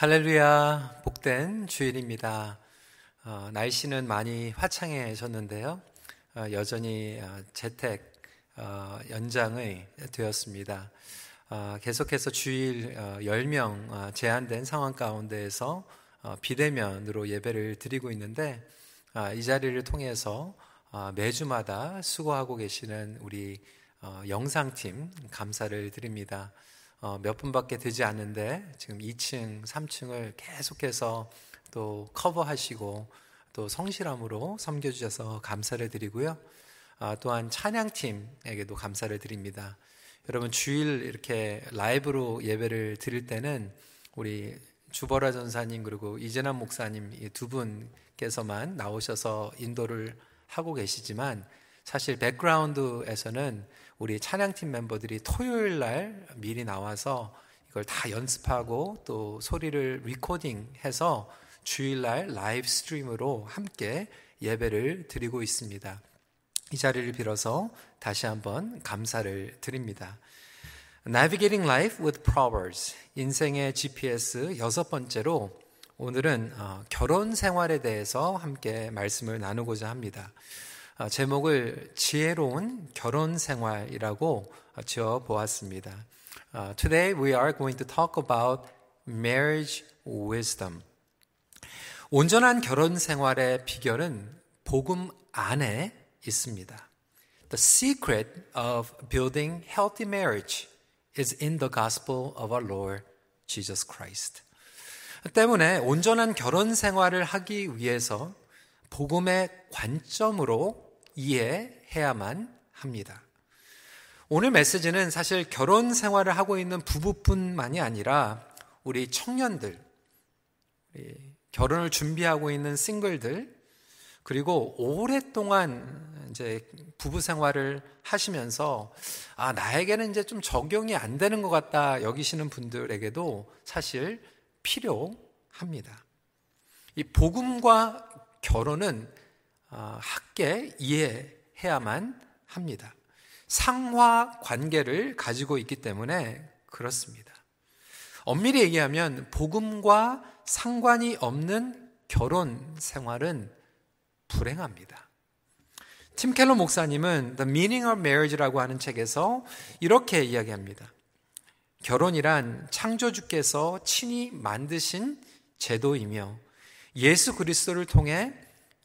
할렐루야, 복된 주일입니다. 어, 날씨는 많이 화창해졌는데요. 어, 여전히 어, 재택 어, 연장이 되었습니다. 어, 계속해서 주일 10명 어, 제한된 상황 가운데에서 비대면으로 예배를 드리고 있는데 이 자리를 통해서 매주마다 수고하고 계시는 우리 영상팀 감사를 드립니다. 어, 몇 분밖에 되지 않는데 지금 2층, 3층을 계속해서 또 커버하시고 또 성실함으로 섬겨주셔서 감사를 드리고요. 아, 또한 찬양팀에게도 감사를 드립니다. 여러분 주일 이렇게 라이브로 예배를 드릴 때는 우리 주버라 전사님 그리고 이재남 목사님 두 분께서만 나오셔서 인도를 하고 계시지만 사실 백그라운드에서는 우리 찬양팀 멤버들이 토요일 날 미리 나와서 이걸 다 연습하고 또 소리를 recording해서 주일 날 live stream으로 함께 예배를 드리고 있습니다. 이 자리를 빌어서 다시 한번 감사를 드립니다. Navigating Life with Proverbs 인생의 GPS 여섯 번째로 오늘은 어, 결혼 생활에 대해서 함께 말씀을 나누고자 합니다. 어, 제목을 지혜로운 결혼 생활이라고 지어 보았습니다. 어, today we are going to talk about marriage wisdom. 온전한 결혼 생활의 비결은 복음 안에 있습니다. The secret of building healthy marriage is in the gospel of our Lord Jesus Christ. 때문에 온전한 결혼 생활을 하기 위해서 복음의 관점으로 이해해야만 합니다. 오늘 메시지는 사실 결혼 생활을 하고 있는 부부뿐만이 아니라 우리 청년들, 결혼을 준비하고 있는 싱글들, 그리고 오랫동안 이제 부부 생활을 하시면서 아, 나에게는 이제 좀 적용이 안 되는 것 같다 여기시는 분들에게도 사실 필요합니다. 이 복음과 결혼은 아, 함께 이해해야만 합니다. 상화 관계를 가지고 있기 때문에 그렇습니다. 엄밀히 얘기하면 복음과 상관이 없는 결혼 생활은 불행합니다. 팀 켈러 목사님은 The Meaning of Marriage라고 하는 책에서 이렇게 이야기합니다. 결혼이란 창조주께서 친히 만드신 제도이며 예수 그리스도를 통해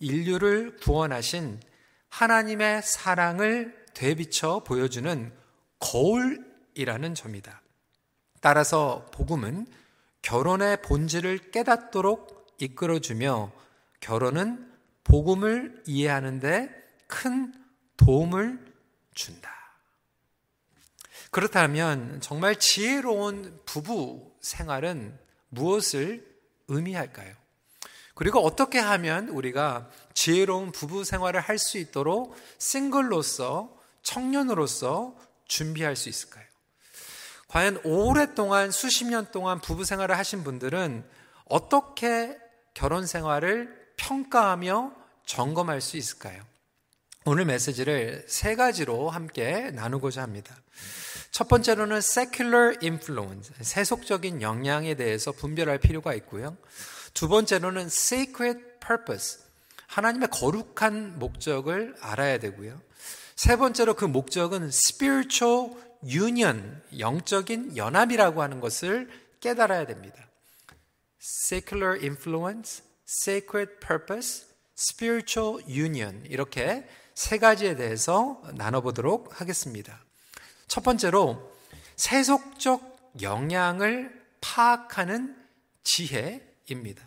인류를 구원하신 하나님의 사랑을 되비쳐 보여주는 거울이라는 점이다. 따라서 복음은 결혼의 본질을 깨닫도록 이끌어주며 결혼은 복음을 이해하는데 큰 도움을 준다. 그렇다면 정말 지혜로운 부부 생활은 무엇을 의미할까요? 그리고 어떻게 하면 우리가 지혜로운 부부 생활을 할 수 있도록 싱글로서 청년으로서 준비할 수 있을까요? 과연 오랫동안 수십 년 동안 부부 생활을 하신 분들은 어떻게 결혼 생활을 평가하며 점검할 수 있을까요? 오늘 메시지를 세 가지로 함께 나누고자 합니다. 첫 번째로는 secular influence, 세속적인 영향에 대해서 분별할 필요가 있고요. 두 번째로는 sacred purpose. 하나님의 거룩한 목적을 알아야 되고요. 세 번째로 그 목적은 spiritual union, 영적인 연합이라고 하는 것을 깨달아야 됩니다. secular influence, sacred purpose, spiritual union. 이렇게 세 가지에 대해서 나눠보도록 하겠습니다. 첫 번째로 세속적 영향을 파악하는 지혜 입니다.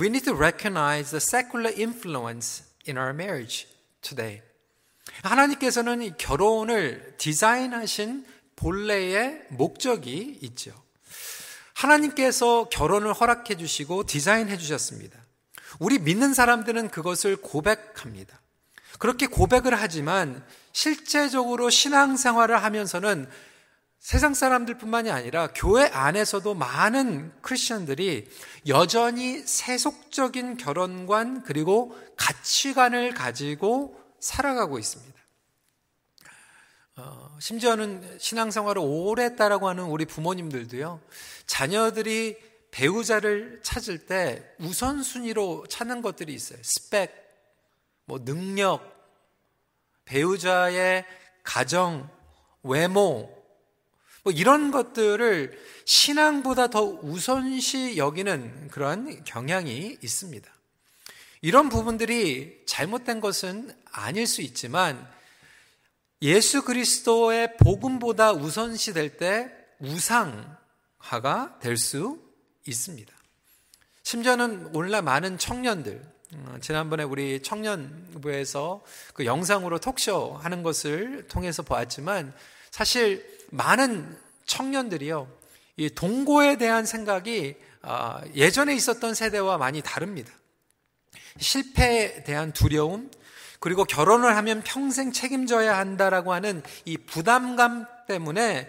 We need to recognize the secular influence in our marriage today. 하나님께서는 이 결혼을 디자인하신 본래의 목적이 있죠. 하나님께서 결혼을 허락해 주시고 디자인해 주셨습니다. 우리 믿는 사람들은 그것을 고백합니다. 그렇게 고백을 하지만 실제적으로 신앙생활을 하면서는 세상 사람들뿐만이 아니라 교회 안에서도 많은 크리스천들이 여전히 세속적인 결혼관 그리고 가치관을 가지고 살아가고 있습니다. 어, 심지어는 신앙생활을 오래 했다라고 하는 우리 부모님들도요, 자녀들이 배우자를 찾을 때 우선순위로 찾는 것들이 있어요. 스펙, 뭐 능력, 배우자의 가정, 외모, 뭐 이런 것들을 신앙보다 더 우선시 여기는 그런 경향이 있습니다. 이런 부분들이 잘못된 것은 아닐 수 있지만 예수 그리스도의 복음보다 우선시 될 때 우상화가 될 수 있습니다. 심지어는 오늘날 많은 청년들, 어, 지난번에 우리 청년부에서 그 영상으로 톡쇼 하는 것을 통해서 보았지만 사실 많은 청년들이요, 이 동거에 대한 생각이 아, 예전에 있었던 세대와 많이 다릅니다. 실패에 대한 두려움, 그리고 결혼을 하면 평생 책임져야 한다라고 하는 이 부담감 때문에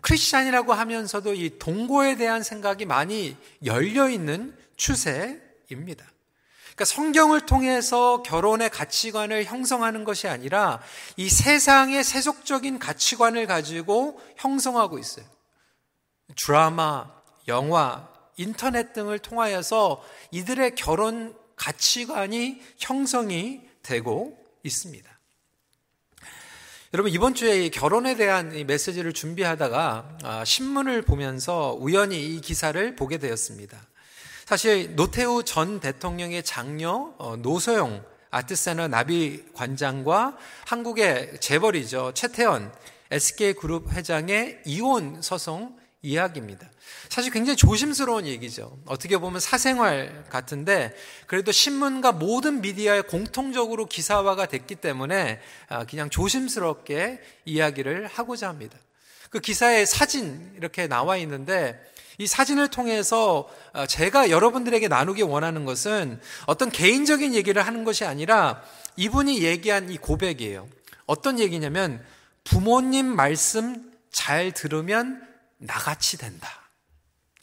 크리스찬이라고 하면서도 이 동거에 대한 생각이 많이 열려 있는 추세입니다. 그러니까 성경을 통해서 결혼의 가치관을 형성하는 것이 아니라 이 세상의 세속적인 가치관을 가지고 형성하고 있어요. 드라마, 영화, 인터넷 등을 통하여서 이들의 결혼 가치관이 형성이 되고 있습니다. 여러분 이번 주에 결혼에 대한 메시지를 준비하다가 아, 신문을 보면서 우연히 이 기사를 보게 되었습니다. 사실 노태우 전 대통령의 장녀 어, 노소영 아트센터 나비 관장과 한국의 재벌이죠 최태원 SK그룹 회장의 이혼 소송 이야기입니다. 사실 굉장히 조심스러운 얘기죠. 어떻게 보면 사생활 같은데 그래도 신문과 모든 미디어에 공통적으로 기사화가 됐기 때문에 아, 그냥 조심스럽게 이야기를 하고자 합니다. 그 기사에 사진 이렇게 나와 있는데 이 사진을 통해서 아, 제가 여러분들에게 나누기 원하는 것은 어떤 개인적인 얘기를 하는 것이 아니라 이분이 얘기한 이 고백이에요. 어떤 얘기냐면 부모님 말씀 잘 들으면 나같이 된다.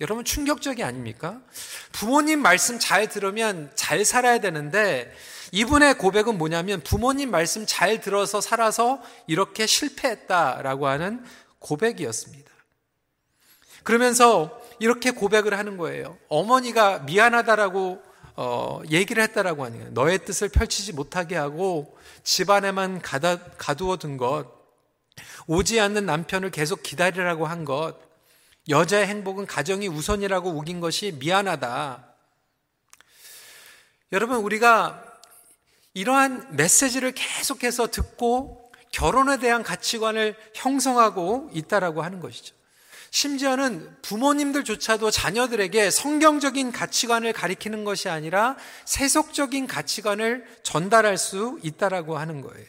여러분 충격적이 아닙니까? 부모님 말씀 잘 들으면 잘 살아야 되는데 이분의 고백은 뭐냐면 부모님 말씀 잘 들어서 살아서 이렇게 실패했다라고 하는 고백이었습니다. 그러면서 이렇게 고백을 하는 거예요. 어머니가 미안하다라고 어, 얘기를 했다라고 하니까 너의 뜻을 펼치지 못하게 하고 집안에만 가다, 가두어 둔 것, 오지 않는 남편을 계속 기다리라고 한 것, 여자의 행복은 가정이 우선이라고 우긴 것이 미안하다. 여러분, 우리가 이러한 메시지를 계속해서 듣고 결혼에 대한 가치관을 형성하고 있다라고 하는 것이죠. 심지어는 부모님들조차도 자녀들에게 성경적인 가치관을 가리키는 것이 아니라 세속적인 가치관을 전달할 수 있다라고 하는 거예요.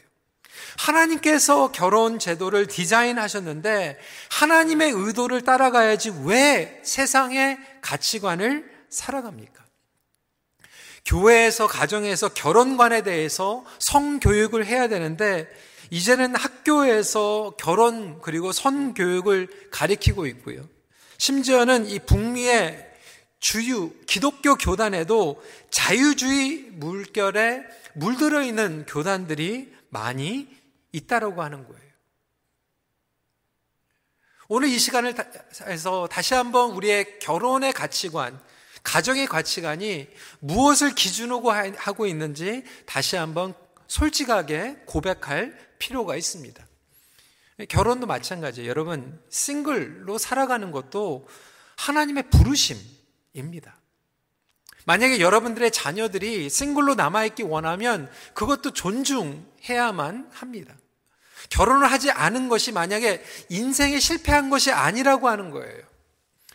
하나님께서 결혼 제도를 디자인하셨는데 하나님의 의도를 따라가야지 왜 세상의 가치관을 살아갑니까? 교회에서 가정에서 결혼관에 대해서 성교육을 해야 되는데 이제는 학교에서 결혼 그리고 선 교육을 가리키고 있고요. 심지어는 이 북미의 주유 기독교 교단에도 자유주의 물결에 물들어 있는 교단들이 많이 있다라고 하는 거예요. 오늘 이 시간을 해서 다시 한번 우리의 결혼의 가치관, 가정의 가치관이 무엇을 기준으로 하고 있는지 다시 한번 솔직하게 고백할 필요가 있습니다. 결혼도 마찬가지예요. 여러분, 싱글로 살아가는 것도 하나님의 부르심입니다. 만약에 여러분들의 자녀들이 싱글로 남아있기 원하면 그것도 존중해야만 합니다. 결혼을 하지 않은 것이 만약에 인생에 실패한 것이 아니라고 하는 거예요.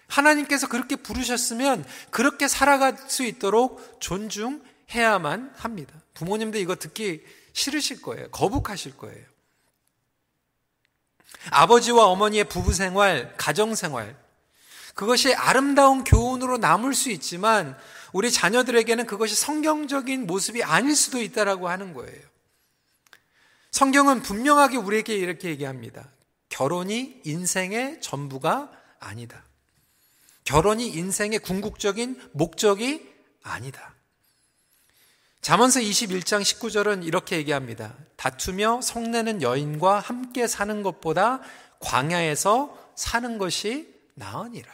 하나님께서 그렇게 부르셨으면 그렇게 살아갈 수 있도록 존중해야만 합니다. 부모님들 이거 듣기 싫으실 거예요. 거북하실 거예요. 아버지와 어머니의 부부 생활, 가정 생활, 그것이 아름다운 교훈으로 남을 수 있지만 우리 자녀들에게는 그것이 성경적인 모습이 아닐 수도 있다라고 하는 거예요. 성경은 분명하게 우리에게 이렇게 얘기합니다. 결혼이 인생의 전부가 아니다. 결혼이 인생의 궁극적인 목적이 아니다. 잠언서 21장 19절은 이렇게 얘기합니다. 다투며 성내는 여인과 함께 사는 것보다 광야에서 사는 것이 나으니라.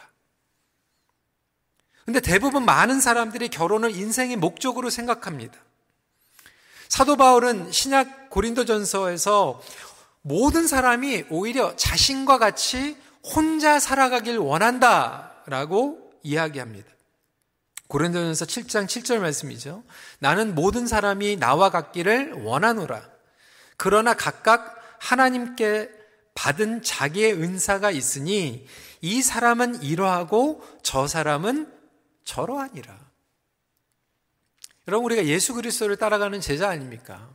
근데 대부분 많은 사람들이 결혼을 인생의 목적으로 생각합니다. 사도 바울은 신약 고린도전서에서 모든 사람이 오히려 자신과 같이 혼자 살아가길 원한다라고 이야기합니다. 고린도전서 7장 7절 말씀이죠. 나는 모든 사람이 나와 같기를 원하노라. 그러나 각각 하나님께 받은 자기의 은사가 있으니 이 사람은 이러하고 저 사람은 저러하니라. 여러분 우리가 예수 그리스도를 따라가는 제자 아닙니까?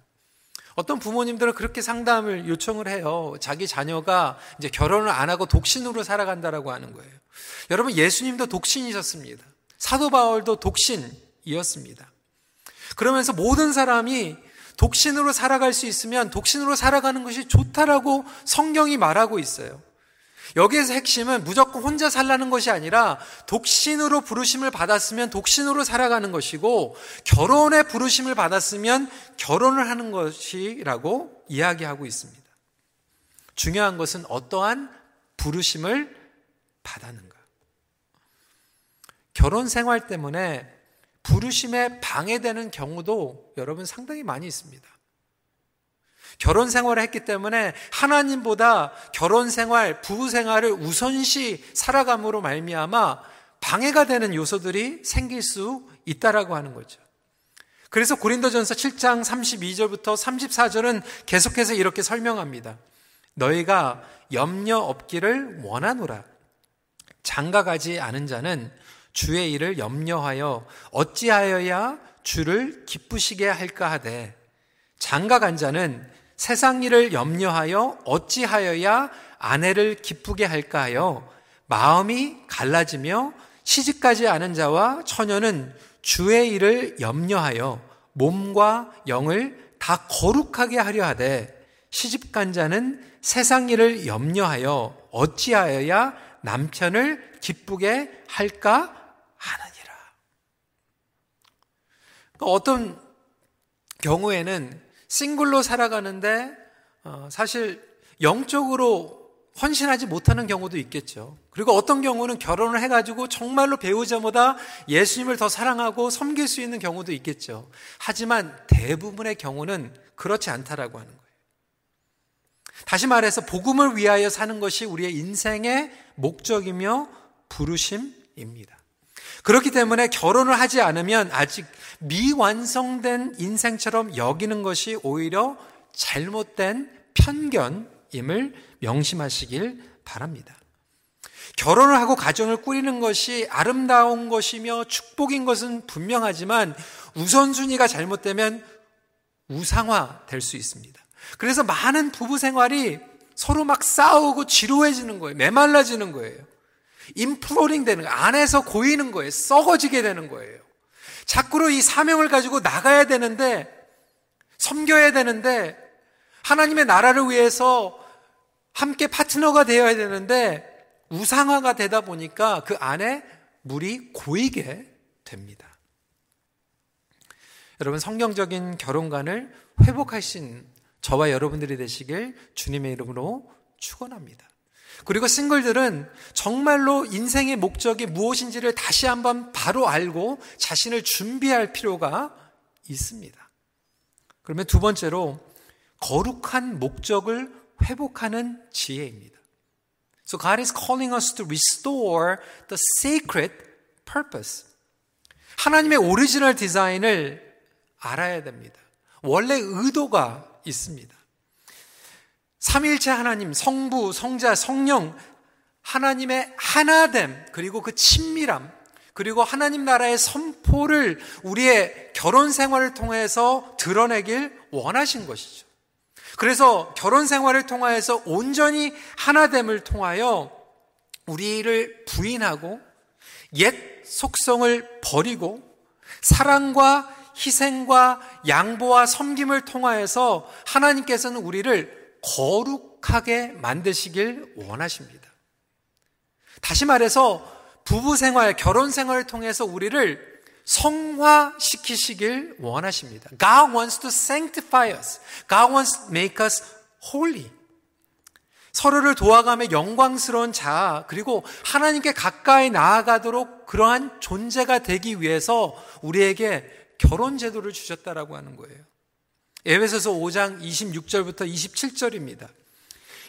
어떤 부모님들은 그렇게 상담을 요청을 해요. 자기 자녀가 이제 결혼을 안 하고 독신으로 살아간다라고 하는 거예요. 여러분 예수님도 독신이셨습니다. 사도 바울도 독신이었습니다. 그러면서 모든 사람이 독신으로 살아갈 수 있으면 독신으로 살아가는 것이 좋다라고 성경이 말하고 있어요. 여기에서 핵심은 무조건 혼자 살라는 것이 아니라 독신으로 부르심을 받았으면 독신으로 살아가는 것이고 결혼에 부르심을 받았으면 결혼을 하는 것이라고 이야기하고 있습니다. 중요한 것은 어떠한 부르심을 받았는가. 결혼 생활 때문에 부르심에 방해되는 경우도 여러분 상당히 많이 있습니다. 결혼 생활을 했기 때문에 하나님보다 결혼 생활, 부부 생활을 우선시 살아감으로 말미암아 방해가 되는 요소들이 생길 수 있다라고 하는 거죠. 그래서 고린도전서 7장 32절부터 34절은 계속해서 이렇게 설명합니다. 너희가 염려 없기를 원하노라. 장가가지 않은 자는 주의 일을 염려하여 어찌하여야 주를 기쁘시게 할까 하되 장가간 자는 세상 일을 염려하여 어찌하여야 아내를 기쁘게 할까 하여 마음이 갈라지며 시집가지 않은 자와 처녀는 주의 일을 염려하여 몸과 영을 다 거룩하게 하려 하되 시집간 자는 세상 일을 염려하여 어찌하여야 남편을 기쁘게 할까 하느니라. 그러니까 어떤 경우에는 싱글로 살아가는데 어, 사실 영적으로 헌신하지 못하는 경우도 있겠죠. 그리고 어떤 경우는 결혼을 해가지고 정말로 배우자보다 예수님을 더 사랑하고 섬길 수 있는 경우도 있겠죠. 하지만 대부분의 경우는 그렇지 않다라고 하는 거예요. 다시 말해서 복음을 위하여 사는 것이 우리의 인생의 목적이며 부르심입니다. 그렇기 때문에 결혼을 하지 않으면 아직 미완성된 인생처럼 여기는 것이 오히려 잘못된 편견임을 명심하시길 바랍니다. 결혼을 하고 가정을 꾸리는 것이 아름다운 것이며 축복인 것은 분명하지만 우선순위가 잘못되면 우상화 될 수 있습니다. 그래서 많은 부부 생활이 서로 막 싸우고 지루해지는 거예요. 메말라지는 거예요. 인플로링 되는 거예요. 안에서 고이는 거예요. 썩어지게 되는 거예요. 자꾸로 이 사명을 가지고 나가야 되는데, 섬겨야 되는데, 하나님의 나라를 위해서 함께 파트너가 되어야 되는데, 우상화가 되다 보니까 그 안에 물이 고이게 됩니다. 여러분, 성경적인 결혼관을 회복하신 저와 여러분들이 되시길 주님의 이름으로 축원합니다. 그리고 싱글들은 정말로 인생의 목적이 무엇인지를 다시 한번 바로 알고 자신을 준비할 필요가 있습니다. 그러면 두 번째로 거룩한 목적을 회복하는 지혜입니다. So God is calling us to restore the sacred purpose. 하나님의 오리지널 디자인을 알아야 됩니다. 원래 의도가 있습니다. 삼일체 하나님, 성부, 성자, 성령, 하나님의 하나됨, 그리고 그 친밀함, 그리고 하나님 나라의 선포를 우리의 결혼 생활을 통해서 드러내길 원하신 것이죠. 그래서 결혼 생활을 통하여서 온전히 하나됨을 통하여 우리를 부인하고 옛 속성을 버리고 사랑과 희생과 양보와 섬김을 통하여서 하나님께서는 우리를 거룩하게 만드시길 원하십니다. 다시 말해서 부부 생활, 결혼 생활을 통해서 우리를 성화시키시길 원하십니다. God wants to sanctify us. God wants to make us holy. 서로를 도와가며 영광스러운 자, 그리고 하나님께 가까이 나아가도록 그러한 존재가 되기 위해서 우리에게 결혼 제도를 주셨다라고 하는 거예요. 에베소서 5장 26절부터 27절입니다.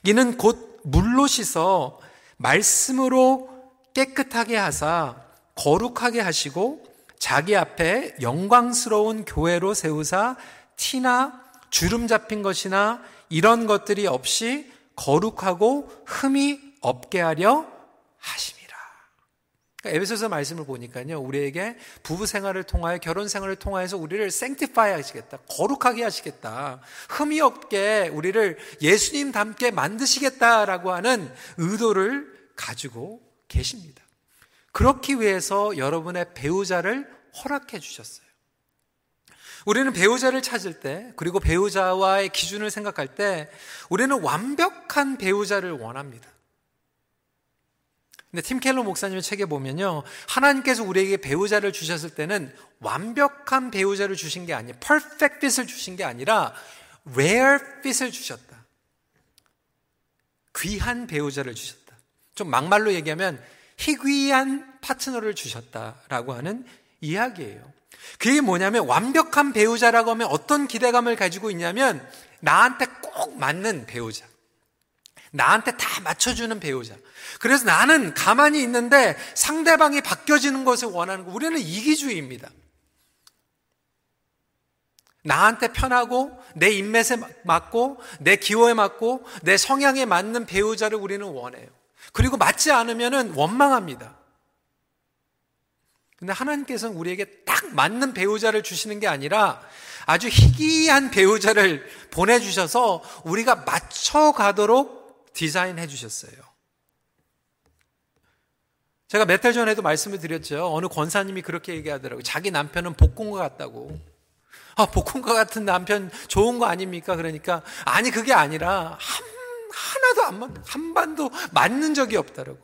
이는 곧 물로 씻어 말씀으로 깨끗하게 하사 거룩하게 하시고 자기 앞에 영광스러운 교회로 세우사 티나 주름 잡힌 것이나 이런 것들이 없이 거룩하고 흠이 없게 하려 하심이라. 그러니까 에베소서 말씀을 보니까요, 우리에게 부부 생활을 통하여 결혼 생활을 통하여서 우리를 생티파이 하시겠다, 거룩하게 하시겠다, 흠이 없게 우리를 예수님 닮게 만드시겠다라고 하는 의도를 가지고 계십니다. 그렇기 위해서 여러분의 배우자를 허락해 주셨어요. 우리는 배우자를 찾을 때, 그리고 배우자와의 기준을 생각할 때, 우리는 완벽한 배우자를 원합니다. 근데 팀 켈러 목사님의 책에 보면요. 하나님께서 우리에게 배우자를 주셨을 때는 완벽한 배우자를 주신 게 아니에요. perfect fit을 주신 게 아니라 rare fit을 주셨다. 귀한 배우자를 주셨다. 좀 막말로 얘기하면 희귀한 파트너를 주셨다라고 하는 이야기예요. 그게 뭐냐면 완벽한 배우자라고 하면 어떤 기대감을 가지고 있냐면 나한테 꼭 맞는 배우자. 나한테 다 맞춰주는 배우자. 그래서 나는 가만히 있는데 상대방이 바뀌어지는 것을 원하는 거. 우리는 이기주의입니다. 나한테 편하고 내 인맥에 맞고 내 기호에 맞고 내 성향에 맞는 배우자를 우리는 원해요. 그리고 맞지 않으면 원망합니다. 근데 하나님께서는 우리에게 딱 맞는 배우자를 주시는 게 아니라 아주 희귀한 배우자를 보내주셔서 우리가 맞춰가도록 디자인해 주셨어요. 제가 몇 달 전에도 말씀을 드렸죠. 어느 권사님이 그렇게 얘기하더라고요. 자기 남편은 복공과 같다고. 아, 복공과 같은 남편 좋은 거 아닙니까? 그러니까, 아니, 그게 아니라, 한, 하나도 안 맞, 한 반도 맞는 적이 없다라고.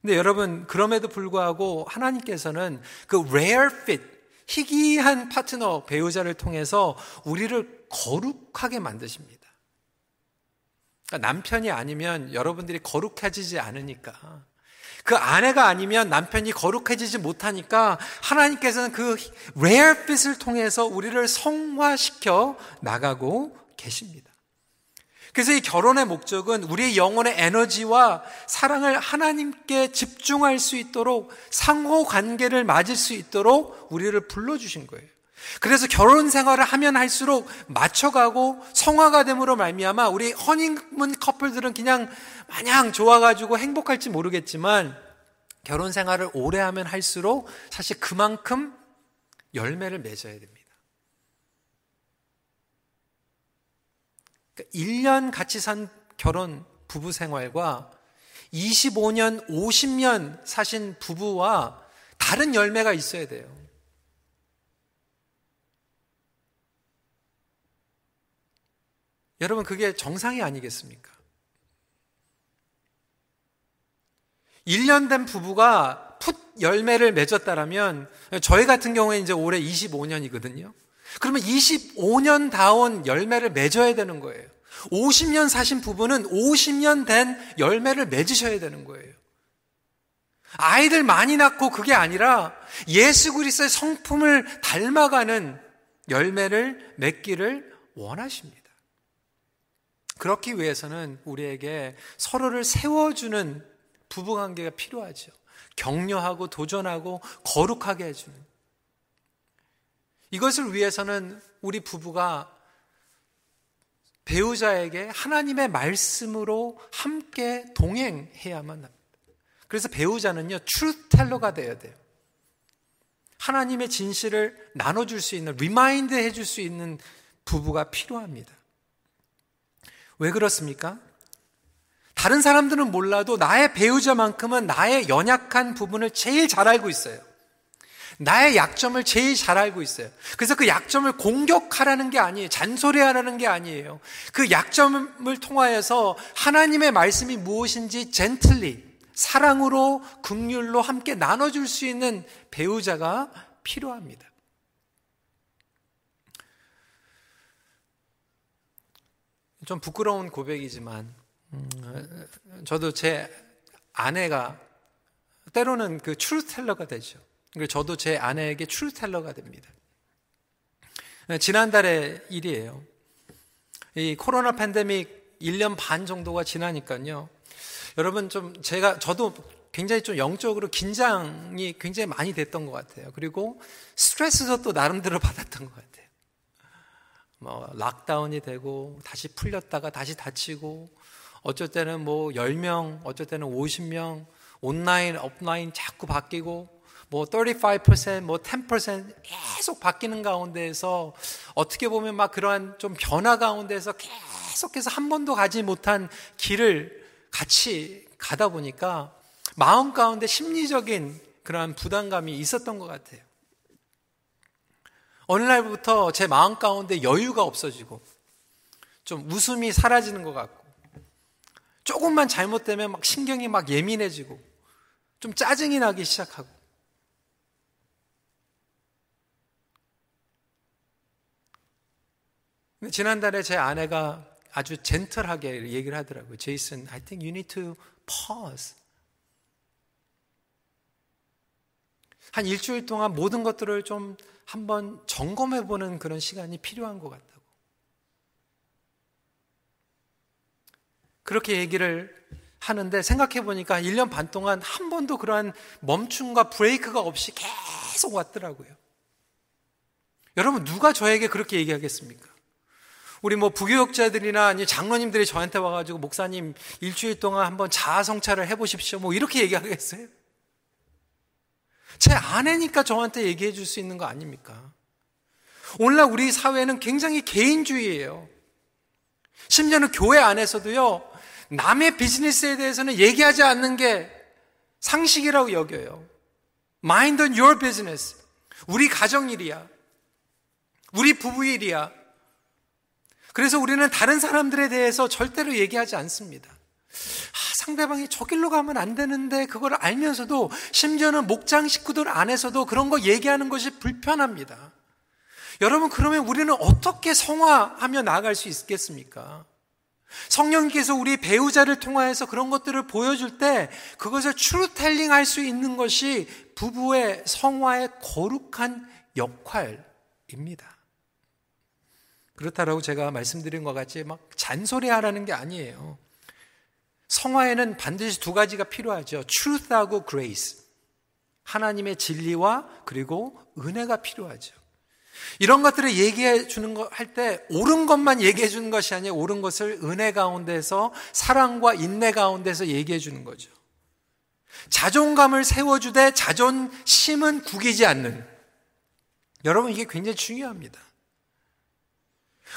근데 여러분, 그럼에도 불구하고 하나님께서는 그 rare fit, 희귀한 파트너, 배우자를 통해서 우리를 거룩하게 만드십니다. 그러니까 남편이 아니면 여러분들이 거룩해지지 않으니까. 그 아내가 아니면 남편이 거룩해지지 못하니까 하나님께서는 그 rare fit을 통해서 우리를 성화시켜 나가고 계십니다. 그래서 이 결혼의 목적은 우리의 영혼의 에너지와 사랑을 하나님께 집중할 수 있도록 상호 관계를 맞을 수 있도록 우리를 불러주신 거예요. 그래서 결혼 생활을 하면 할수록 맞춰가고 성화가 됨으로 말미암아 우리 허니문 커플들은 그냥 마냥 좋아가지고 행복할지 모르겠지만 결혼 생활을 오래 하면 할수록 사실 그만큼 열매를 맺어야 됩니다. 1년 그러니까 같이 산 결혼 부부 생활과 25년, 50년 사신 부부와 다른 열매가 있어야 돼요. 여러분, 그게 정상이 아니겠습니까? 1년 된 부부가 풋 열매를 맺었다라면, 저희 같은 경우에 이제 올해 25년이거든요. 그러면 25년 다운 열매를 맺어야 되는 거예요. 50년 사신 부부는 50년 된 열매를 맺으셔야 되는 거예요. 아이들 많이 낳고 그게 아니라 예수 그리스도의 성품을 닮아가는 열매를 맺기를 원하십니다. 그렇기 위해서는 우리에게 서로를 세워주는 부부관계가 필요하죠. 격려하고 도전하고 거룩하게 해주는. 이것을 위해서는 우리 부부가 배우자에게 하나님의 말씀으로 함께 동행해야만 합니다. 그래서 배우자는요, truth teller가 되어야 돼요. 하나님의 진실을 나눠줄 수 있는, remind 해줄 수 있는 부부가 필요합니다. 왜 그렇습니까? 다른 사람들은 몰라도 나의 배우자만큼은 나의 연약한 부분을 제일 잘 알고 있어요. 나의 약점을 제일 잘 알고 있어요. 그래서 그 약점을 공격하라는 게 아니에요. 잔소리하라는 게 아니에요. 그 약점을 통하여서 하나님의 말씀이 무엇인지 젠틀리, 사랑으로, 극률로 함께 나눠줄 수 있는 배우자가 필요합니다. 좀 부끄러운 고백이지만 음, 저도 제 아내가 때로는 그 truth teller가 되죠. 저도 제 아내에게 truth teller가 됩니다. 지난달의 일이에요. 이 코로나 팬데믹 1년 반 정도가 지나니까요. 여러분 좀 제가 저도 굉장히 좀 영적으로 긴장이 굉장히 많이 됐던 것 같아요. 그리고 스트레스도 또 나름대로 받았던 것 같아요. 뭐 lockdown이 되고 다시 풀렸다가 다시 닫히고 어쩔 때는 뭐 10명, 어쩔 때는 50명, 온라인, 업라인 자꾸 바뀌고 뭐 35%, 뭐 10% 계속 바뀌는 가운데에서 어떻게 보면 막 그러한 좀 변화 가운데서 계속해서 한 번도 가지 못한 길을 같이 가다 보니까 마음 가운데 심리적인 그러한 부담감이 있었던 것 같아요. 어느 날부터 제 마음 가운데 여유가 없어지고 좀 웃음이 사라지는 것 같고 조금만 잘못되면 막 신경이 막 예민해지고 좀 짜증이 나기 시작하고 지난달에 제 아내가 아주 젠틀하게 얘기를 하더라고요. 제이슨, I think you need to pause. 한 일주일 동안 모든 것들을 좀 한번 점검해 보는 그런 시간이 필요한 것 같다고. 그렇게 얘기를 하는데 생각해 보니까 1년 반 동안 한 번도 그러한 멈춤과 브레이크가 없이 계속 왔더라고요. 여러분, 누가 저에게 그렇게 얘기하겠습니까? 우리 뭐 부교육자들이나 아니 장로님들이 저한테 와가지고 목사님 일주일 동안 한번 자아 성찰을 해보십시오. 뭐 이렇게 얘기하겠어요? 제 아내니까 저한테 얘기해 줄 수 있는 거 아닙니까? 오늘날 우리 사회는 굉장히 개인주의예요. 심지어는 교회 안에서도요, 남의 비즈니스에 대해서는 얘기하지 않는 게 상식이라고 여겨요. Mind on your business. 우리 가정 일이야. 우리 부부 일이야. 그래서 우리는 다른 사람들에 대해서 절대로 얘기하지 않습니다. 아, 상대방이 저 길로 가면 안 되는데 그걸 알면서도 심지어는 목장 식구들 안에서도 그런 거 얘기하는 것이 불편합니다. 여러분 그러면 우리는 어떻게 성화하며 나아갈 수 있겠습니까? 성령께서 우리 배우자를 통하여서 그런 것들을 보여줄 때 그것을 추루텔링 할 수 있는 것이 부부의 성화의 거룩한 역할입니다. 그렇다라고 제가 말씀드린 것 같이 막 잔소리 하라는 게 아니에요. 성화에는 반드시 두 가지가 필요하죠. truth하고 grace. 하나님의 진리와 그리고 은혜가 필요하죠. 이런 것들을 얘기해 주는 거 할 때 옳은 것만 얘기해 주는 것이 아니라 옳은 것을 은혜 가운데서 사랑과 인내 가운데서 얘기해 주는 거죠. 자존감을 세워주되 자존심은 구기지 않는. 여러분 이게 굉장히 중요합니다.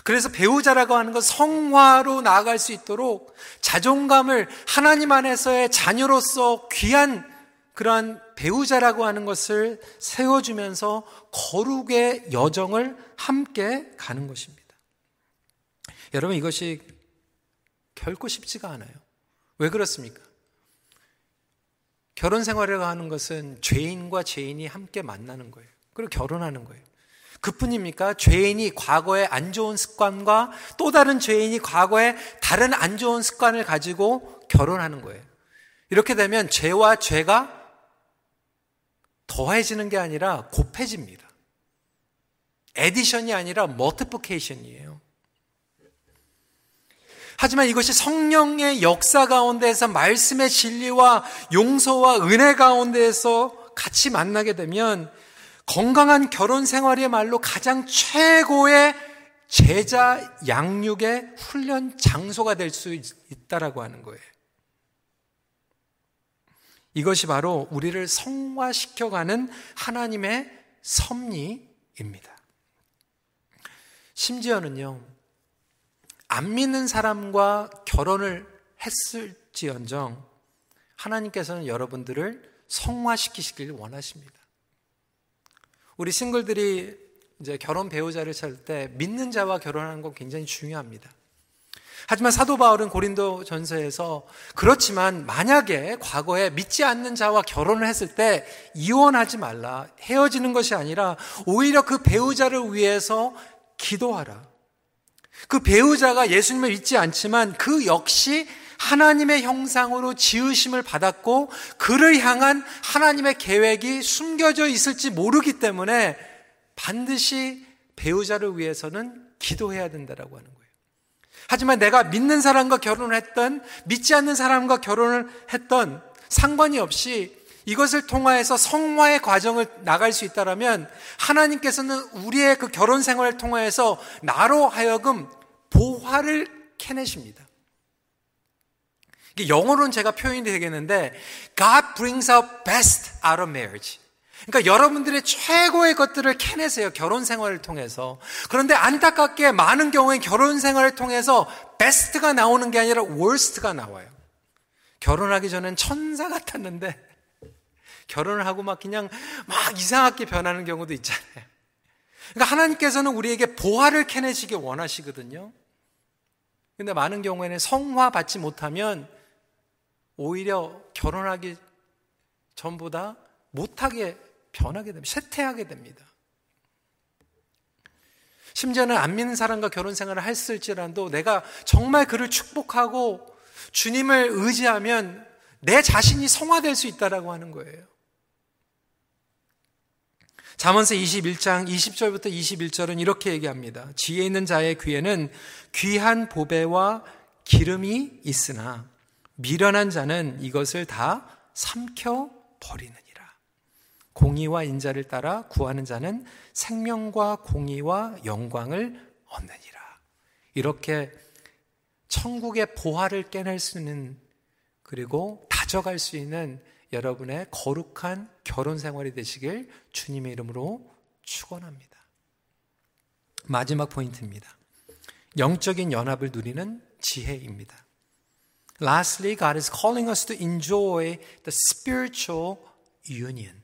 그래서 배우자라고 하는 것 성화로 나아갈 수 있도록 자존감을 하나님 안에서의 자녀로서 귀한 그러한 배우자라고 하는 것을 세워주면서 거룩의 여정을 함께 가는 것입니다. 여러분 이것이 결코 쉽지가 않아요. 왜 그렇습니까? 결혼 생활을 하는 것은 죄인과 죄인이 함께 만나는 거예요. 그리고 결혼하는 거예요. 그뿐입니까? 죄인이 과거의 안 좋은 습관과 또 다른 죄인이 과거에 다른 안 좋은 습관을 가지고 결혼하는 거예요. 이렇게 되면 죄와 죄가 더해지는 게 아니라 곱해집니다. addition이 아니라 multiplication이에요. 하지만 이것이 성령의 역사 가운데에서 말씀의 진리와 용서와 은혜 가운데에서 같이 만나게 되면 건강한 결혼 생활이야말로 가장 최고의 제자 양육의 훈련 장소가 될 수 있다라고 하는 거예요. 이것이 바로 우리를 성화시켜가는 하나님의 섭리입니다. 심지어는요, 안 믿는 사람과 결혼을 했을지언정 하나님께서는 여러분들을 성화시키시길 원하십니다. 우리 싱글들이 이제 결혼 배우자를 찾을 때 믿는 자와 결혼하는 건 굉장히 중요합니다. 하지만 사도 바울은 고린도 전서에서 그렇지만 만약에 과거에 믿지 않는 자와 결혼을 했을 때 이혼하지 말라. 헤어지는 것이 아니라 오히려 그 배우자를 위해서 기도하라. 그 배우자가 예수님을 믿지 않지만 그 역시 하나님의 형상으로 지으심을 받았고 그를 향한 하나님의 계획이 숨겨져 있을지 모르기 때문에 반드시 배우자를 위해서는 기도해야 된다라고 하는 거예요. 하지만 내가 믿는 사람과 결혼을 했던 믿지 않는 사람과 결혼을 했던 상관이 없이 이것을 통하여서 성화의 과정을 나갈 수 있다라면 하나님께서는 우리의 그 결혼 생활을 통하여서 나로 하여금 보화를 캐내십니다. 영어로는 제가 표현이 되겠는데 God brings out best out of marriage. 그러니까 여러분들의 최고의 것들을 캐내세요. 결혼 생활을 통해서. 그런데 안타깝게 많은 경우에 결혼 생활을 통해서 베스트가 나오는 게 아니라 월스트가 나와요. 결혼하기 전엔 천사 같았는데 결혼을 하고 막 그냥 막 이상하게 변하는 경우도 있잖아요. 그러니까 하나님께서는 우리에게 보화를 캐내시길 원하시거든요. 근데 많은 경우에는 성화 받지 못하면 오히려 결혼하기 전보다 못하게 변하게 됩니다. 쇠퇴하게 됩니다. 심지어는 안 믿는 사람과 결혼 생활을 했을지라도 내가 정말 그를 축복하고 주님을 의지하면 내 자신이 성화될 수 있다라고 하는 거예요. 잠언서 21장 20절부터 21절은 이렇게 얘기합니다. 지혜 있는 자의 귀에는 귀한 보배와 기름이 있으나 미련한 자는 이것을 다 삼켜 버리느니라. 공의와 인자를 따라 구하는 자는 생명과 공의와 영광을 얻느니라. 이렇게 천국의 보화를 깨낼 수 있는 그리고 다져갈 수 있는 여러분의 거룩한 결혼 생활이 되시길 주님의 이름으로 축원합니다. 마지막 포인트입니다. 영적인 연합을 누리는 지혜입니다. Lastly, God is calling us to enjoy the spiritual union.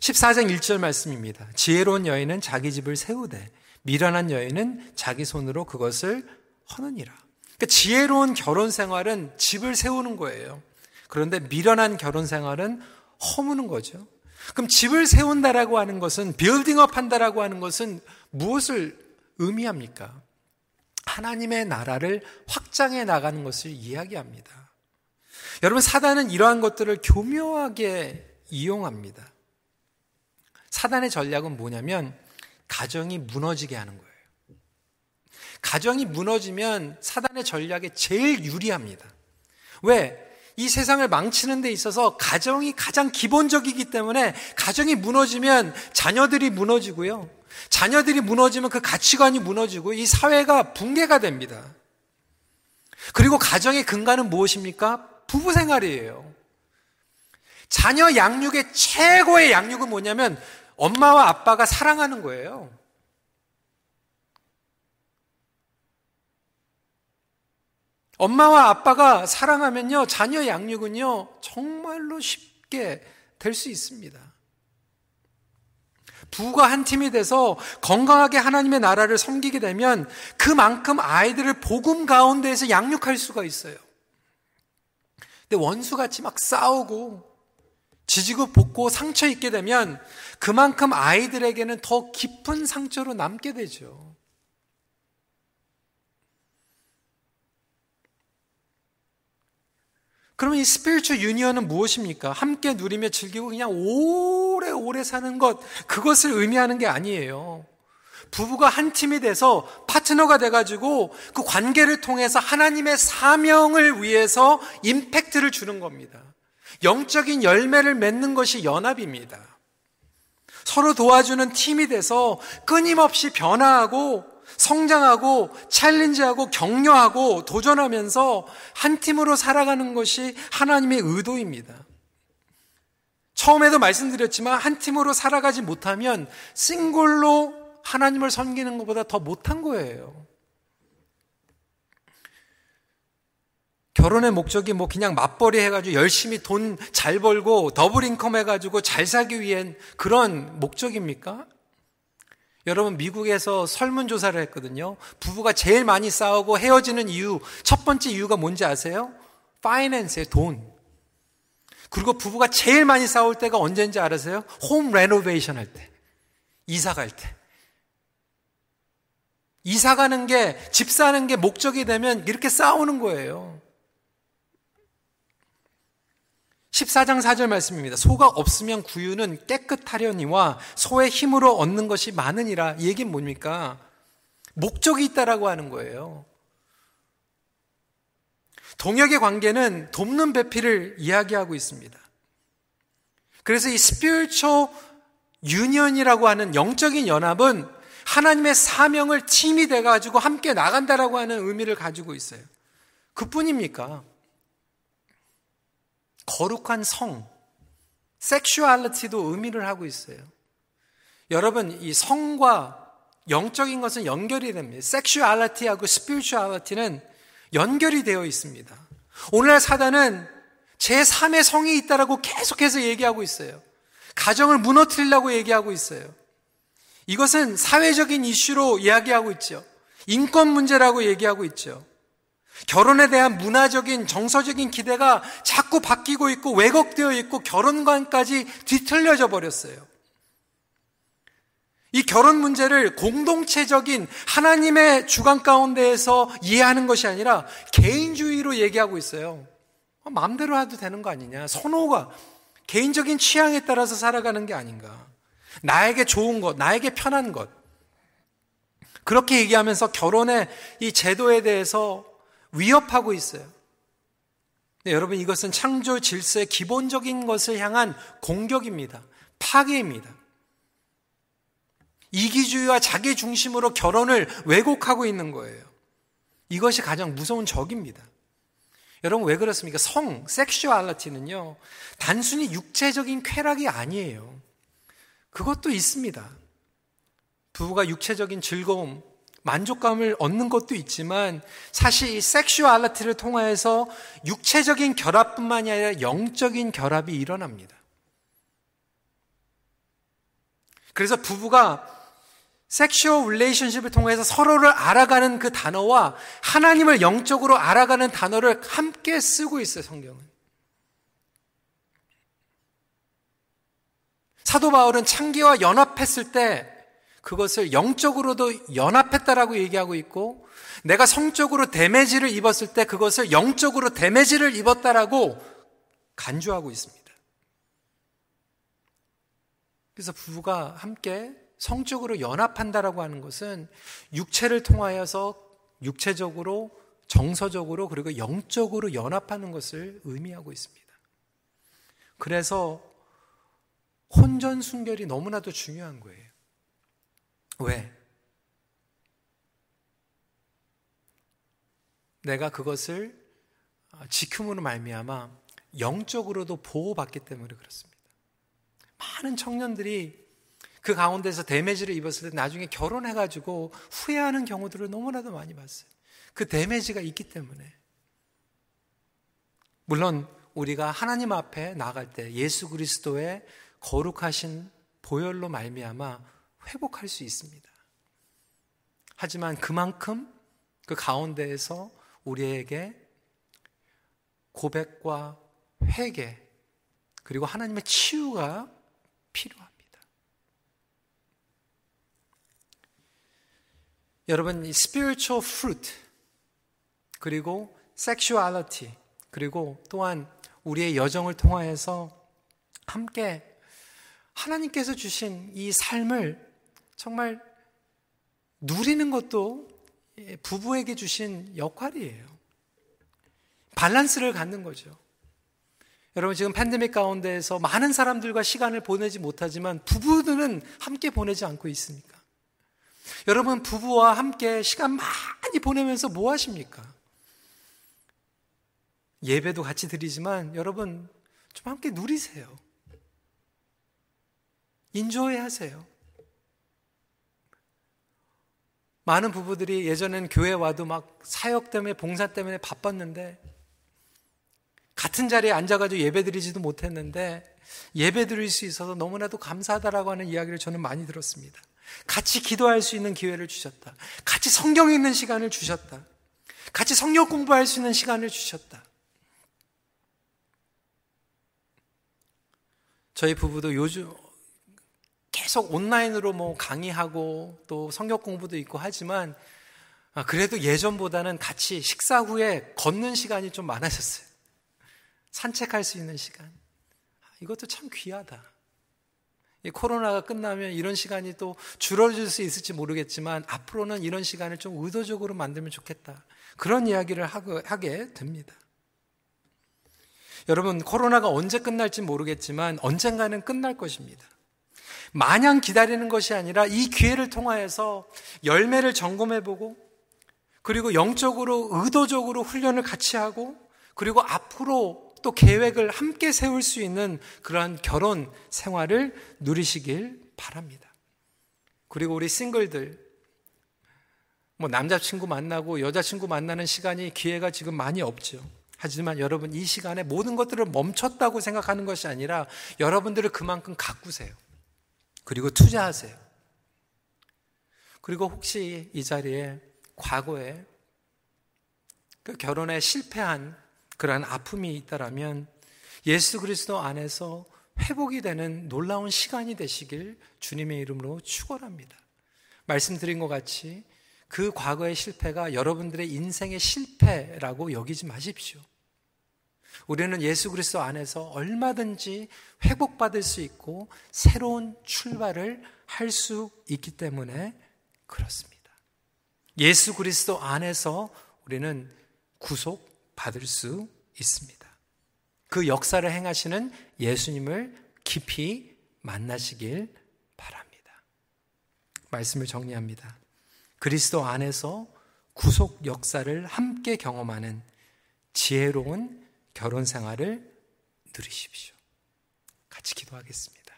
14장 1절 말씀입니다. 지혜로운 여인은 자기 집을 세우되 미련한 여인은 자기 손으로 그것을 허느니라. 그러니까 지혜로운 결혼 생활은 집을 세우는 거예요. 그런데 미련한 결혼 생활은 허무는 거죠. 그럼 집을 세운다라고 하는 것은 빌딩업 한다라고 하는 것은 무엇을 의미합니까? 하나님의 나라를 확장해 나가는 것을 이야기합니다. 여러분, 사단은 이러한 것들을 교묘하게 이용합니다. 사단의 전략은 뭐냐면, 가정이 무너지게 하는 거예요. 가정이 무너지면 사단의 전략에 제일 유리합니다. 왜? 이 세상을 망치는 데 있어서 가정이 가장 기본적이기 때문에 가정이 무너지면 자녀들이 무너지고요. 자녀들이 무너지면 그 가치관이 무너지고 이 사회가 붕괴가 됩니다. 그리고 가정의 근간은 무엇입니까? 부부 생활이에요. 자녀 양육의 최고의 양육은 뭐냐면 엄마와 아빠가 사랑하는 거예요. 엄마와 아빠가 사랑하면요, 자녀 양육은요, 정말로 쉽게 될 수 있습니다. 부가 한 팀이 돼서 건강하게 하나님의 나라를 섬기게 되면 그만큼 아이들을 복음 가운데에서 양육할 수가 있어요. 근데 원수같이 막 싸우고 지지고 볶고 상처 입게 되면 그만큼 아이들에게는 더 깊은 상처로 남게 되죠. 그러면 이 스피리추 유니언은 무엇입니까? 함께 누리며 즐기고 그냥 오래오래 사는 것, 그것을 의미하는 게 아니에요. 부부가 한 팀이 돼서 파트너가 돼가지고 그 관계를 통해서 하나님의 사명을 위해서 임팩트를 주는 겁니다. 영적인 열매를 맺는 것이 연합입니다. 서로 도와주는 팀이 돼서 끊임없이 변화하고 성장하고 챌린지하고 격려하고 도전하면서 한 팀으로 살아가는 것이 하나님의 의도입니다. 처음에도 말씀드렸지만 한 팀으로 살아가지 못하면 싱글로 하나님을 섬기는 것보다 더 못한 거예요. 결혼의 목적이 뭐 그냥 맞벌이 해가지고 열심히 돈 잘 벌고 double income 해가지고 잘 살기 위한 그런 목적입니까? 여러분 미국에서 설문 조사를 했거든요. 부부가 제일 많이 싸우고 헤어지는 이유 첫 번째 이유가 뭔지 아세요? finance의 돈. 그리고 부부가 제일 많이 싸울 때가 언제인지 알아세요? home renovation 할 때. 이사 갈 때. 이사 가는 게, 집 사는 게 목적이 되면 이렇게 싸우는 거예요. 14장 4절 말씀입니다. 소가 없으면 구유는 깨끗하려니와 소의 힘으로 얻는 것이 많으니라. 이 얘기는 뭡니까? 목적이 있다라고 하는 거예요. 동역의 관계는 돕는 배필을 이야기하고 있습니다. 그래서 이 spiritual union이라고 하는 영적인 연합은 하나님의 사명을 팀이 돼가지고 함께 나간다라고 하는 의미를 가지고 있어요. 그뿐입니까? 거룩한 성, 섹슈얼리티도 의미를 하고 있어요. 여러분, 이 성과 영적인 것은 연결이 됩니다. 섹슈얼리티하고 스피리추얼리티는 연결이 되어 있습니다. 오늘날 사단은 제3의 성이 있다라고 계속해서 얘기하고 있어요. 가정을 무너뜨리려고 얘기하고 있어요. 이것은 사회적인 이슈로 이야기하고 있죠. 인권 문제라고 얘기하고 있죠. 결혼에 대한 문화적인 정서적인 기대가 자꾸 바뀌고 있고 왜곡되어 있고 결혼관까지 뒤틀려져 버렸어요. 이 결혼 문제를 공동체적인 하나님의 주관 가운데에서 이해하는 것이 아니라 개인주의로 얘기하고 있어요. 어, 마음대로 해도 되는 거 아니냐. 선호가 개인적인 취향에 따라서 살아가는 게 아닌가. 나에게 좋은 것, 나에게 편한 것. 그렇게 얘기하면서 결혼의 이 제도에 대해서 위협하고 있어요. 네, 여러분 이것은 창조 질서의 기본적인 것을 향한 공격입니다. 파괴입니다. 이기주의와 자기 중심으로 결혼을 왜곡하고 있는 거예요. 이것이 가장 무서운 적입니다. 여러분 왜 그렇습니까? 성, sexuality는요, 단순히 육체적인 쾌락이 아니에요. 그것도 있습니다. 부부가 육체적인 즐거움, 만족감을 얻는 것도 있지만 사실 이 sexuality를 통하여서 육체적인 결합뿐만이 아니라 영적인 결합이 일어납니다. 그래서 부부가 섹슈얼 릴레이션십을 통해서 서로를 알아가는 그 단어와 하나님을 영적으로 알아가는 단어를 함께 쓰고 있어요, 성경은. 사도 바울은 창기와 연합했을 때 그것을 영적으로도 연합했다라고 얘기하고 있고 내가 성적으로 damage를 입었을 때 그것을 영적으로 damage를 입었다라고 간주하고 있습니다. 그래서 부부가 함께 성적으로 연합한다라고 하는 것은 육체를 통하여서 육체적으로 정서적으로 그리고 영적으로 연합하는 것을 의미하고 있습니다. 그래서 혼전 순결이 너무나도 중요한 거예요. 왜? 내가 그것을 지킴으로 말미암아 영적으로도 보호받기 때문에 그렇습니다. 많은 청년들이 그 가운데서 데미지를 입었을 때 나중에 결혼해가지고 후회하는 경우들을 너무나도 많이 봤어요. 그 데미지가 있기 때문에. 물론 우리가 하나님 앞에 나갈 때 예수 그리스도의 거룩하신 보혈로 말미암아 회복할 수 있습니다. 하지만 그만큼 그 가운데에서 우리에게 고백과 회개 그리고 하나님의 치유가 필요합니다. 여러분 이 spiritual fruit 그리고 sexuality 그리고 또한 우리의 여정을 통하여서 함께 하나님께서 주신 이 삶을 정말 누리는 것도 부부에게 주신 역할이에요. 밸런스를 갖는 거죠. 여러분 지금 팬데믹 가운데에서 많은 사람들과 시간을 보내지 못하지만 부부들은 함께 보내지 않고 있습니까? 여러분 부부와 함께 시간 많이 보내면서 뭐 하십니까? 예배도 같이 드리지만 여러분 좀 함께 누리세요. 인조해 하세요. 많은 부부들이 예전엔 교회 와도 막 사역 때문에 봉사 때문에 바빴는데 같은 자리에 앉아가지고 예배 드리지도 못했는데 예배 드릴 수 있어서 너무나도 감사하다라고 하는 이야기를 저는 많이 들었습니다. 같이 기도할 수 있는 기회를 주셨다. 같이 성경 읽는 시간을 주셨다. 같이 성경 공부할 수 있는 시간을 주셨다. 저희 부부도 요즘 계속 온라인으로 뭐 강의하고 또 성경 공부도 있고 하지만 아, 그래도 예전보다는 같이 식사 후에 걷는 시간이 좀 많아졌어요. 산책할 수 있는 시간. 아, 이것도 참 귀하다. 이 코로나가 끝나면 이런 시간이 또 줄어들 수 있을지 모르겠지만 앞으로는 이런 시간을 좀 의도적으로 만들면 좋겠다. 그런 이야기를 하게 됩니다. 여러분, 코로나가 언제 끝날지 모르겠지만 언젠가는 끝날 것입니다. 마냥 기다리는 것이 아니라 이 기회를 통하여서 열매를 점검해보고 그리고 영적으로 의도적으로 훈련을 같이 하고 그리고 앞으로 또 계획을 함께 세울 수 있는 그러한 결혼 생활을 누리시길 바랍니다. 그리고 우리 싱글들 뭐 남자친구 만나고 여자친구 만나는 시간이 기회가 지금 많이 없죠. 하지만 여러분 이 시간에 모든 것들을 멈췄다고 생각하는 것이 아니라 여러분들을 그만큼 가꾸세요. 그리고 투자하세요. 그리고 혹시 이 자리에 과거에 그 결혼에 실패한 그러한 아픔이 있다라면 예수 그리스도 안에서 회복이 되는 놀라운 시간이 되시길 주님의 이름으로 축원합니다. 말씀드린 것 같이 그 과거의 실패가 여러분들의 인생의 실패라고 여기지 마십시오. 우리는 예수 그리스도 안에서 얼마든지 회복받을 수 있고 새로운 출발을 할 수 있기 때문에 그렇습니다. 예수 그리스도 안에서 우리는 구속받을 수 있습니다. 그 역사를 행하시는 예수님을 깊이 만나시길 바랍니다. 말씀을 정리합니다. 그리스도 안에서 구속 역사를 함께 경험하는 지혜로운 결혼 생활을 누리십시오. 같이 기도하겠습니다.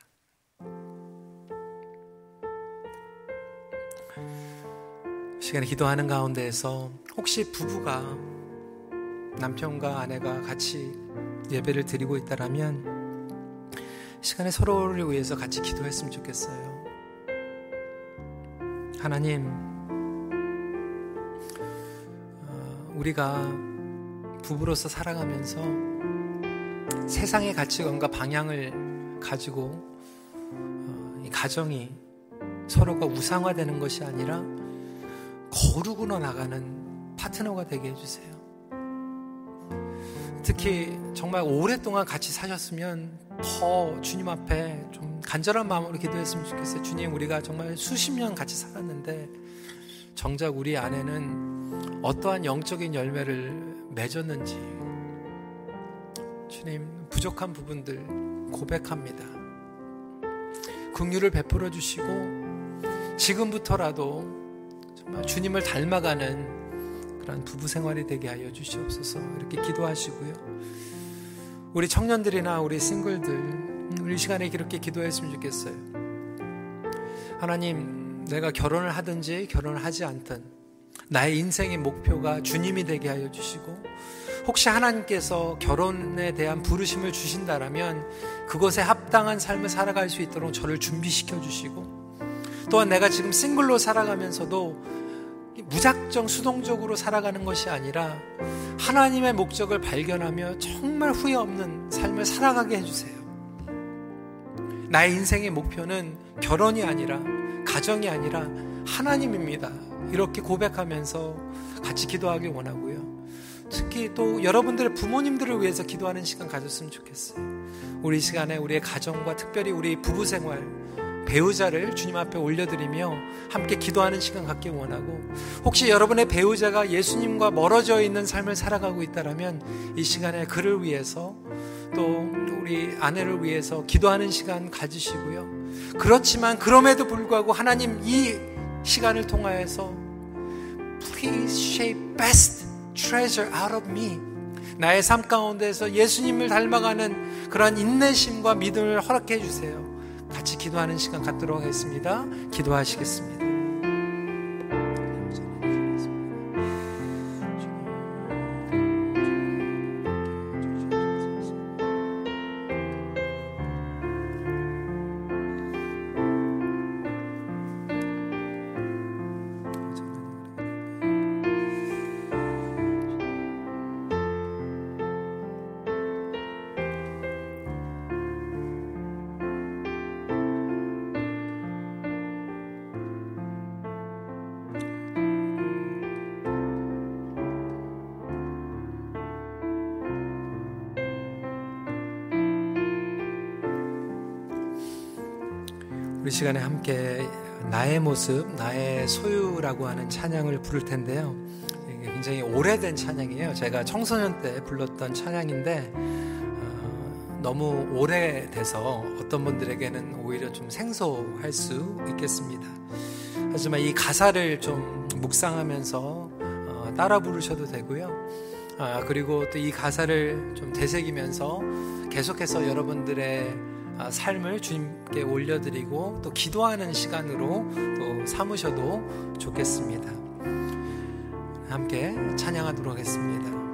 시간에 기도하는 가운데에서 혹시 부부가 남편과 아내가 같이 예배를 드리고 있다라면 시간에 서로를 위해서 같이 기도했으면 좋겠어요. 하나님, 어, 우리가 부부로서 살아가면서 세상의 가치관과 방향을 가지고 어, 이 가정이 서로가 우상화되는 것이 아니라 거룩으로 나가는 파트너가 되게 해주세요. 특히 정말 오랫동안 같이 사셨으면 더 주님 앞에 좀 간절한 마음으로 기도했으면 좋겠어요. 주님, 우리가 정말 수십 년 같이 살았는데 정작 우리 아내는 어떠한 영적인 열매를 맺었는지 주님 부족한 부분들 고백합니다. 긍휼을 베풀어 주시고 지금부터라도 정말 주님을 닮아가는 그런 부부 생활이 되게 하여 주시옵소서 이렇게 기도하시고요. 우리 청년들이나 우리 싱글들 우리 시간에 이렇게 기도했으면 좋겠어요. 하나님, 내가 결혼을 하든지 결혼을 하지 않든 나의 인생의 목표가 주님이 되게 하여 주시고 혹시 하나님께서 결혼에 대한 부르심을 주신다라면 그것에 합당한 삶을 살아갈 수 있도록 저를 준비시켜 주시고 또한 내가 지금 싱글로 살아가면서도 무작정 수동적으로 살아가는 것이 아니라 하나님의 목적을 발견하며 정말 후회 없는 삶을 살아가게 해주세요. 나의 인생의 목표는 결혼이 아니라 가정이 아니라 하나님입니다. 이렇게 고백하면서 같이 기도하기 원하고요. 특히 또 여러분들의 부모님들을 위해서 기도하는 시간 가졌으면 좋겠어요. 우리 시간에 우리의 가정과 특별히 우리 부부 생활, 배우자를 주님 앞에 올려드리며 함께 기도하는 시간 갖기 원하고 혹시 여러분의 배우자가 예수님과 멀어져 있는 삶을 살아가고 있다면 이 시간에 그를 위해서 또 우리 아내를 위해서 기도하는 시간 가지시고요. 그렇지만 그럼에도 불구하고 하나님 이 시간을 통하여서 Please shape best treasure out of me. 나의 삶 가운데서 예수님을 닮아가는 그러한 인내심과 믿음을 허락해 주세요. 같이 기도하는 시간 갖도록 하겠습니다. 기도하시겠습니다. 우리 시간에 함께 나의 모습, 나의 소유라고 하는 찬양을 부를 텐데요. 굉장히 오래된 찬양이에요. 제가 청소년 때 불렀던 찬양인데 어, 너무 오래돼서 어떤 분들에게는 오히려 좀 생소할 수 있겠습니다. 하지만 이 가사를 좀 묵상하면서 어, 따라 부르셔도 되고요. 아, 그리고 또 이 가사를 좀 되새기면서 계속해서 여러분들의 아, 삶을 주님께 올려드리고 또 기도하는 시간으로 또 삼으셔도 좋겠습니다. 함께 찬양하도록 하겠습니다.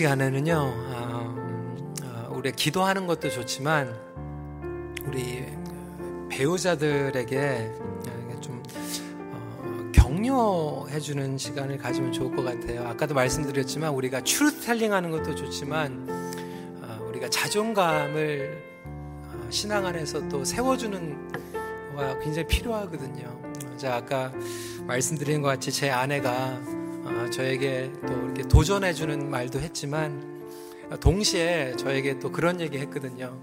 시간에는요, 아, 아, 우리 기도하는 것도 좋지만 우리 배우자들에게 좀 어, 격려해주는 시간을 가지면 좋을 것 같아요. 아까도 말씀드렸지만 우리가 추루텔링 하는 것도 좋지만 아, 우리가 자존감을 신앙 안에서 또 세워주는 거가 굉장히 필요하거든요. 자 아까 말씀드린 것 같이 제 아내가 어, 저에게 또 이렇게 도전해주는 말도 했지만 동시에 저에게 또 그런 얘기 했거든요.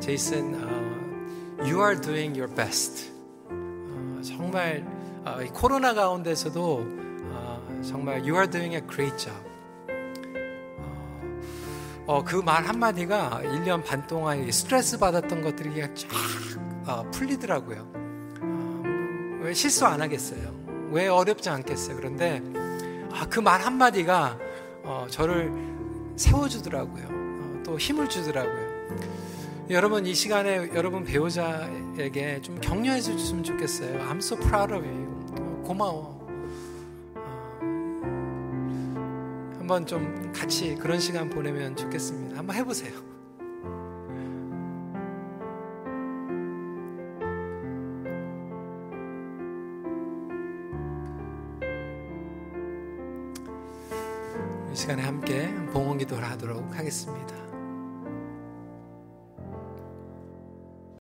제이슨, uh, you are doing your best. 어, 정말 어, 코로나 가운데서도 어, 정말 you are doing a great job. 어, 그 말 한마디가 1년 반 동안 스트레스 받았던 것들이 쫙 어, 풀리더라고요. 어, 왜 실수 안 하겠어요? 왜 어렵지 않겠어요? 그런데 아, 그 말 한마디가 어, 저를 세워주더라고요. 어, 또 힘을 주더라고요. 여러분 이 시간에 여러분 배우자에게 좀 격려해 주셨으면 좋겠어요. I'm so proud of you. 고마워. 어, 한번 좀 같이 그런 시간 보내면 좋겠습니다. 한번 해보세요. 시간에 함께 봉헌 기도를 하도록 하겠습니다.